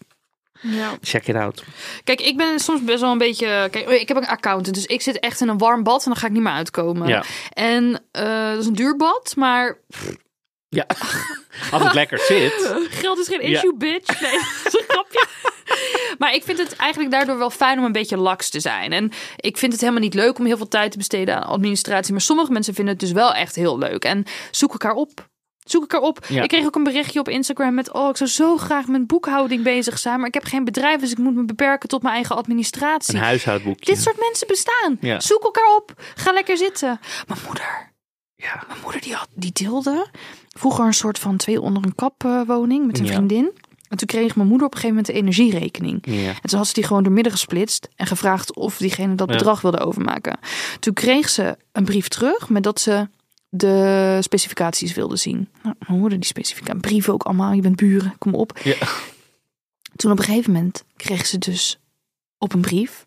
Ja. check it out. Kijk, ik ben soms best wel een beetje. Kijk, ik heb een accountant, dus ik zit echt in een warm bad en dan ga ik niet meer uitkomen. Ja. En eh, dat is een duur bad, maar Ja, als het lekker zit. geld is geen Ja. issue, bitch. Nee, dat is een grapje. Maar ik vind het eigenlijk daardoor wel fijn om een beetje laks te zijn. En ik vind het helemaal niet leuk om heel veel tijd te besteden aan administratie. Maar sommige mensen vinden het dus wel echt heel leuk. En zoek elkaar op. Zoek elkaar op. Ja. Ik kreeg ook een berichtje op Instagram met... oh, ik zou zo graag met boekhouding bezig zijn... maar ik heb geen bedrijf, dus ik moet me beperken tot mijn eigen administratie. Een huishoudboekje. Dit soort mensen bestaan. Ja. Zoek elkaar op. Ga lekker zitten. Mijn moeder, Ja. mijn moeder die, had, die deelde vroeger een soort van twee onder een kap eh, woning met een Ja. vriendin. En toen kreeg mijn moeder op een gegeven moment de energierekening. Ja. En toen had ze die gewoon doormidden gesplitst en gevraagd of diegene dat bedrag wilde overmaken. Toen kreeg ze een brief terug met dat ze de specificaties wilde zien. Nou, mijn moeder die specificaties, brieven ook allemaal, je bent buren, kom op. Ja. Toen op een gegeven moment kreeg ze dus op een brief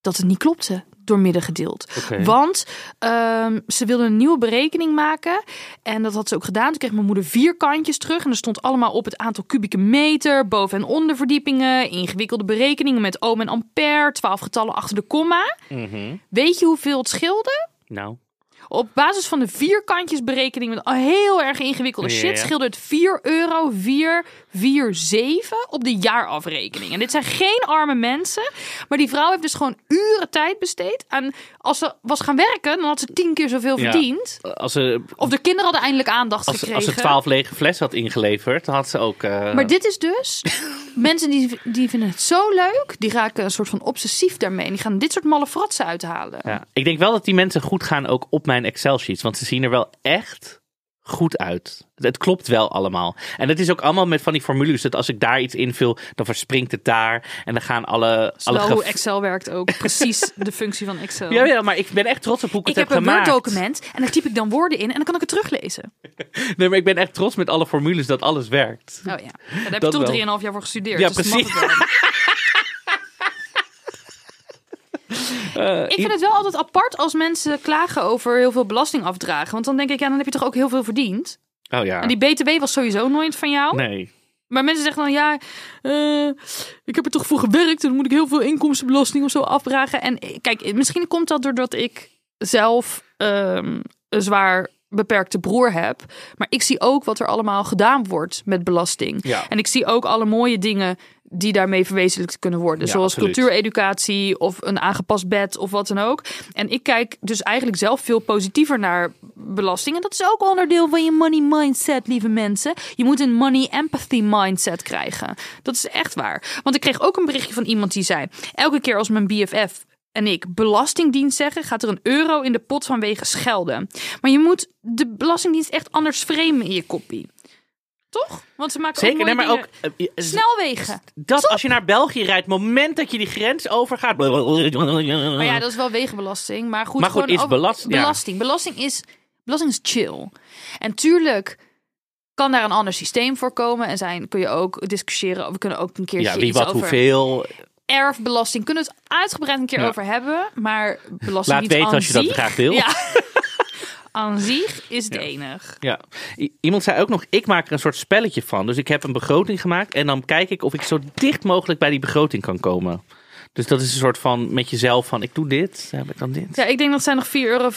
dat het niet klopte, doormidden gedeeld. Want ehm, ze wilde een nieuwe berekening maken. En dat had ze ook gedaan. Toen kreeg mijn moeder vier kantjes terug. En er stond allemaal op het aantal kubieke meter, boven- en onderverdiepingen, ingewikkelde berekeningen met ohm en ampère, twaalf getallen achter de komma. Mhm. Weet je hoeveel het scheelde? Nou, Op basis van de vierkantjes berekening met heel erg ingewikkelde shit het 4 euro 447 op de jaarafrekening. En dit zijn geen arme mensen, maar die vrouw heeft dus gewoon uren tijd besteed aan als ze was gaan werken, dan had ze tien keer zoveel Ja. verdiend. als ze, Of de kinderen hadden eindelijk aandacht als, gekregen. als ze twaalf lege flessen had ingeleverd, dan had ze ook... eh, Maar dit is dus mensen die, die vinden het zo leuk, die raken een soort van obsessief daarmee. En die gaan dit soort malle fratsen uithalen. ja. Ik denk wel dat die mensen goed gaan ook op mijn Excel-sheets. Want ze zien er wel echt goed uit. Het klopt wel allemaal. En het is ook allemaal met van die formules. Dat als ik daar iets invul, dan verspringt het daar. En dan gaan alle... Alle hoe Excel werkt ook. Precies de functie van Excel. Ja, ja, maar ik ben echt trots op hoe ik, Ik het heb heb, een gemaakt. Word-document en daar typ ik dan woorden in en dan kan ik het teruglezen. Nee, maar ik ben echt trots met alle formules dat alles werkt. Oh ja, daar heb je toch wel. 3,5 jaar voor gestudeerd. Ja, dus precies. wel. ik vind het wel altijd apart als mensen klagen over heel veel belasting afdragen. Want dan denk ik, ja, dan heb je toch ook heel veel verdiend. Oh ja. En die BTW was sowieso nooit van jou. Nee. Maar mensen zeggen dan, ja, eh, ik heb er toch voor gewerkt. En dan moet ik heel veel inkomstenbelasting of zo afdragen. En eh, kijk, misschien komt dat doordat ik zelf een zwaar beperkte broer heb. Maar ik zie ook wat er allemaal gedaan wordt met belasting. Ja. En ik zie ook alle mooie dingen die daarmee verwezenlijkt kunnen worden. Ja, zoals cultuureducatie of een aangepast bed of wat dan ook. En ik kijk dus eigenlijk zelf veel positiever naar belasting. En dat is ook onderdeel van je money mindset, lieve mensen. Je moet een money empathy mindset krijgen. Dat is echt waar. Want ik kreeg ook een berichtje van iemand die zei... elke keer als mijn BFF en ik belastingdienst zeggen, gaat er een euro in de pot vanwege schelden. Maar je moet de belastingdienst echt anders framen in je kopie. Toch? Want ze maken Zeker, ook nee, maar ook... dingen. eh, eh, Snelwegen. Dat als je naar België rijdt, moment dat je die grens overgaat. Maar ja, dat is wel wegenbelasting. Maar goed, Maar goed, is ja. belasting. Belasting is, belasting is chill. En tuurlijk kan daar een ander systeem voor komen. En zijn kun je ook discussiëren. We kunnen ook een keertje Ja, wie iets wat over hoeveel. Erfbelasting. Kunnen we het uitgebreid een keer Ja. over hebben. Maar belasting Laat niet weten als je dat graag wil. Ja. aan zich is het Ja. enig. Ja. Iemand zei ook nog, ik maak er een soort spelletje van. Dus ik heb een begroting gemaakt en dan kijk ik of ik zo dicht mogelijk bij die begroting kan komen. Dus dat is een soort van met jezelf van, ik doe dit, heb ik dan dit. Ja, ik denk dat zij nog 4,47 euro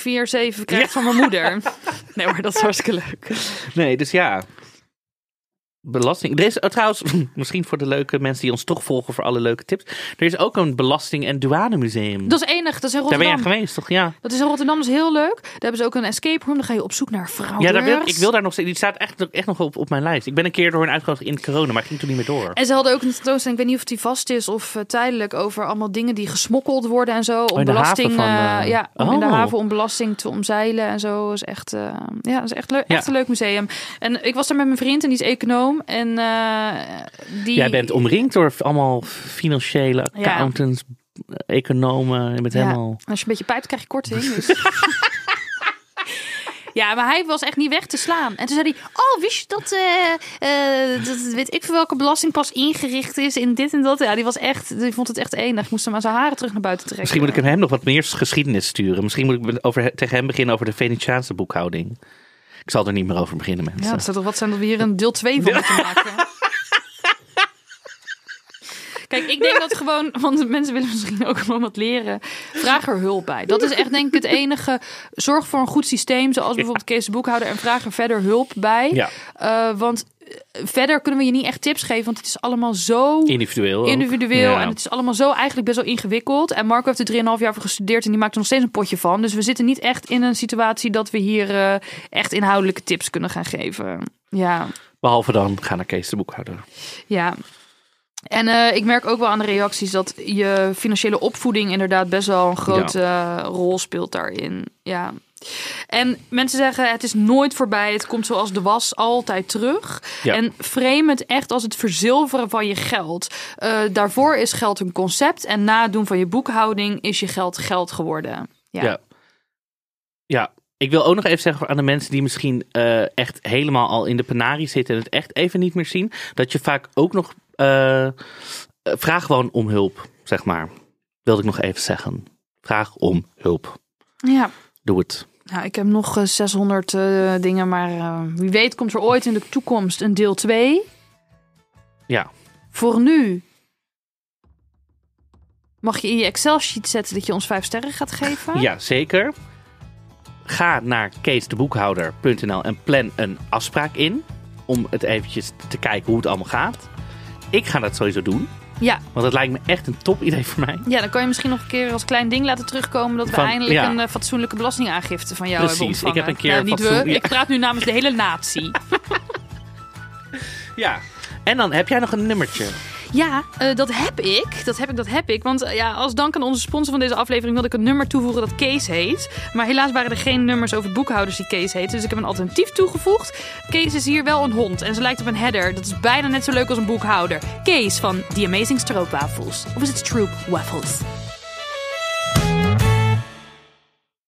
krijgt van mijn moeder. Nee, maar dat is hartstikke leuk. Nee, dus ja. Belasting. Er is oh, trouwens, misschien voor de leuke mensen die ons toch volgen voor alle leuke tips. Er is ook een belasting- en douanemuseum. Dat is enig. Dat is in Daar ben Rotterdam. jij geweest, toch? Ja. Dat is in Rotterdam, is heel leuk. Daar hebben ze ook een escape room. Dan ga je op zoek naar vrouwen. Ja, daar wil, ik wil daar nog. Die staat echt, echt nog op, op mijn lijst. Ik ben een keer door een uitgenodigd in corona, maar ik ging toen niet meer door. En ze hadden ook een tentoonstelling, ik weet niet of die vast is of eh, tijdelijk, over allemaal dingen die gesmokkeld worden en zo. Om Oh, de belasting, van, eh, eh, ja, om in de oh. haven om belasting te omzeilen en zo. Dat is echt, ja, dat is echt, leuk, echt Ja. een leuk museum. En ik was daar met mijn vriend en die is econoom. En eh, die... Jij bent omringd door allemaal financiële Ja. accountants, economen. Je bent Ja. helemaal... Als je een beetje pijpt, krijg je korting. Dus. Ja, maar hij was echt niet weg te slaan. En toen zei hij: Oh, wist je dat, eh, eh, dat weet ik voor welke belasting pas ingericht is in dit en dat? Ja, die was echt, die vond het echt enig. Ik moest hem aan zijn haren terug naar buiten trekken. Misschien moet ik hem nog wat meer geschiedenis sturen. Misschien moet ik over, tegen hem beginnen over de Venetiaanse boekhouding. Ik zal er niet meer over beginnen, mensen. Ja, het toch wat zijn dat we hier een deel 2 van moeten maken. Kijk, ik denk dat gewoon, want mensen willen misschien ook gewoon wat leren. Vraag er hulp bij. Dat is echt denk ik het enige. Zorg voor een goed systeem, zoals bijvoorbeeld Kees de Boekhouder. En vraag er verder hulp bij. Ja, Eh, want verder kunnen we je niet echt tips geven, want het is allemaal zo individueel. individueel. Ja. En het is allemaal zo eigenlijk best wel ingewikkeld. En Marco heeft er 3,5 jaar voor gestudeerd en die maakt er nog steeds een potje van. Dus we zitten niet echt in een situatie dat we hier eh, echt inhoudelijke tips kunnen gaan geven. Ja, Behalve dan, ga naar Kees de boekhouder. ja. En eh, ik merk ook wel aan de reacties dat je financiële opvoeding inderdaad best wel een grote eh, rol speelt daarin. Ja. En mensen zeggen het is nooit voorbij, het komt zoals de was altijd terug. Ja. En frame het echt als het verzilveren van je geld. Eh, daarvoor is geld een concept en na het doen van je boekhouding is je geld geld geworden. Ja. Ja. ja. Ik wil ook nog even zeggen aan de mensen die misschien eh, echt helemaal al in de penarie zitten en het echt even niet meer zien, dat je vaak ook nog eh, vraag gewoon om hulp, zeg maar. Wilde ik nog even zeggen. Vraag om hulp. ja. Doe het. Nou, ik heb nog eh, 600 eh, dingen, maar eh, wie weet komt er ooit in de toekomst een deel 2. Ja. Voor nu mag je in je Excel-sheet zetten dat je ons 5 sterren gaat geven. Ja, zeker. Ga naar keesdeboekhouder.nl en plan een afspraak in. Om het eventjes te kijken hoe het allemaal gaat. Ik ga dat sowieso doen. Ja. Want het lijkt me echt een top idee voor mij. Ja, dan kan je misschien nog een keer als klein ding laten terugkomen dat we Van- eindelijk ja. een eh, fatsoenlijke belastingaangifte van jou hebben Precies, ik ontvangen. heb een keer Nou, niet fatsoen- we, ja. ik praat nu namens de hele natie. Ja. En dan heb jij nog een nummertje. Ja, eh, dat heb ik. Dat heb ik, dat heb ik. Want eh, ja, als dank aan onze sponsor van deze aflevering wilde ik een nummer toevoegen dat Kees heet. Maar helaas waren er geen nummers over boekhouders die Kees heet. Dus ik heb een alternatief toegevoegd. Kees is hier wel een hond en ze lijkt op een header. Dat is bijna net zo leuk als een boekhouder. Kees van The Amazing Stroopwafels. Of is het Stroop Waffles?